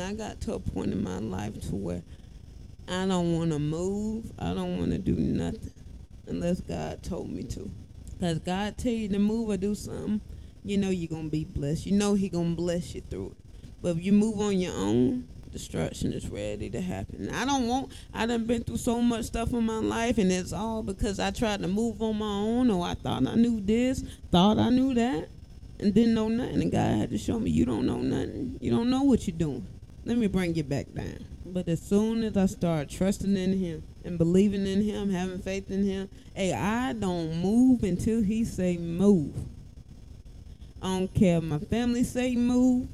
I got to a point in my life to where I don't want to move. I don't want to do nothing unless God told me to. Cause God tell you to move or do something, you know you're gonna be blessed. You know He gonna bless you through it. But if you move on your own, destruction is ready to happen. I don't want. I done been through so much stuff in my life, and it's all because I tried to move on my own, or I thought I knew this, thought I knew that, and didn't know nothing. And God had to show me you don't know nothing. You don't know what you're doing. Let me bring you back down. But as soon as I start trusting in Him and believing in Him, having faith in Him, hey, I don't move until He say move. I don't care if my family say move.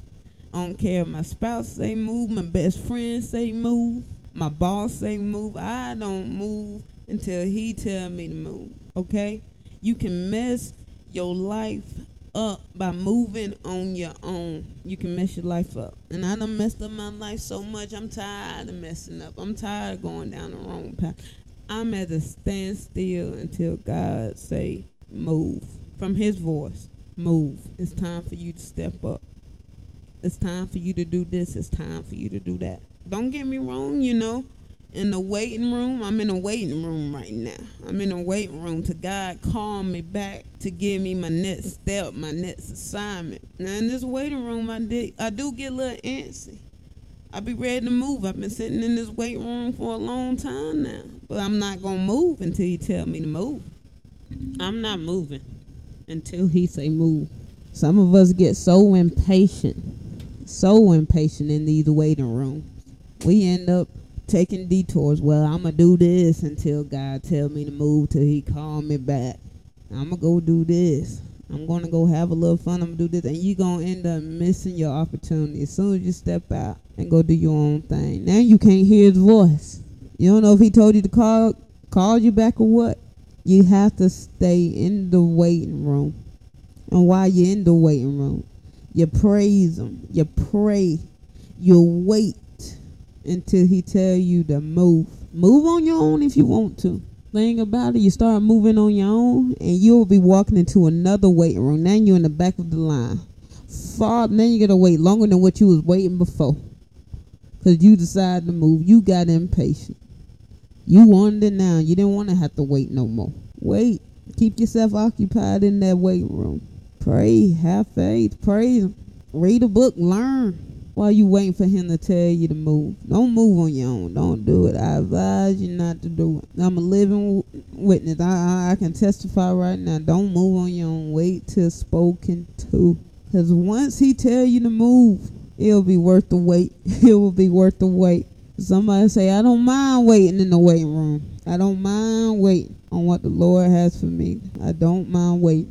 I don't care if my spouse say move, my best friend say move, my boss say move. I don't move until he tell me to move. Okay? You can mess your life up by moving on your own. You can mess your life up. And I done messed up my life so much. I'm tired of messing up. I'm tired of going down the wrong path. I'm at a standstill until God say move. From his voice, move. It's time for you to step up. It's time for you to do this. It's time for you to do that. Don't get me wrong, you know. In the waiting room, I'm in a waiting room right now. I'm in a waiting room to God call me back to give me my next step, my next assignment. Now in this waiting room, I did, I do get a little antsy. I be ready to move. I've been sitting in this waiting room for a long time now, but I'm not gonna move until He tell me to move. I'm not moving until He say move. Some of us get so impatient so impatient in these waiting rooms. We end up taking detours. Well, I'm gonna do this until God tell me to move till He call me back. I'm gonna go do this. I'm gonna go have a little fun. I'm gonna do this, and you gonna end up missing your opportunity as soon as you step out and go do your own thing. Now you can't hear His voice. You don't know if He told you to call call you back or what. You have to stay in the waiting room, and while you're in the waiting room, you praise him. You pray. You wait until he tell you to move. Move on your own if you want to. Thing about it, you start moving on your own, and you'll be walking into another waiting room. Now you're in the back of the line. Far, then you gotta wait longer than what you was waiting before, cause you decided to move. You got impatient. You wanted it now. You didn't want to have to wait no more. Wait. Keep yourself occupied in that waiting room. Pray, have faith, him. Read a book, learn while you waiting for him to tell you to move. Don't move on your own. Don't do it. I advise you not to do it. I'm a living witness. I, I, I can testify right now. Don't move on your own. Wait till spoken to. Because once he tell you to move, it'll be worth the wait. It will be worth the wait. Somebody say, I don't mind waiting in the waiting room. I don't mind waiting on what the Lord has for me. I don't mind waiting.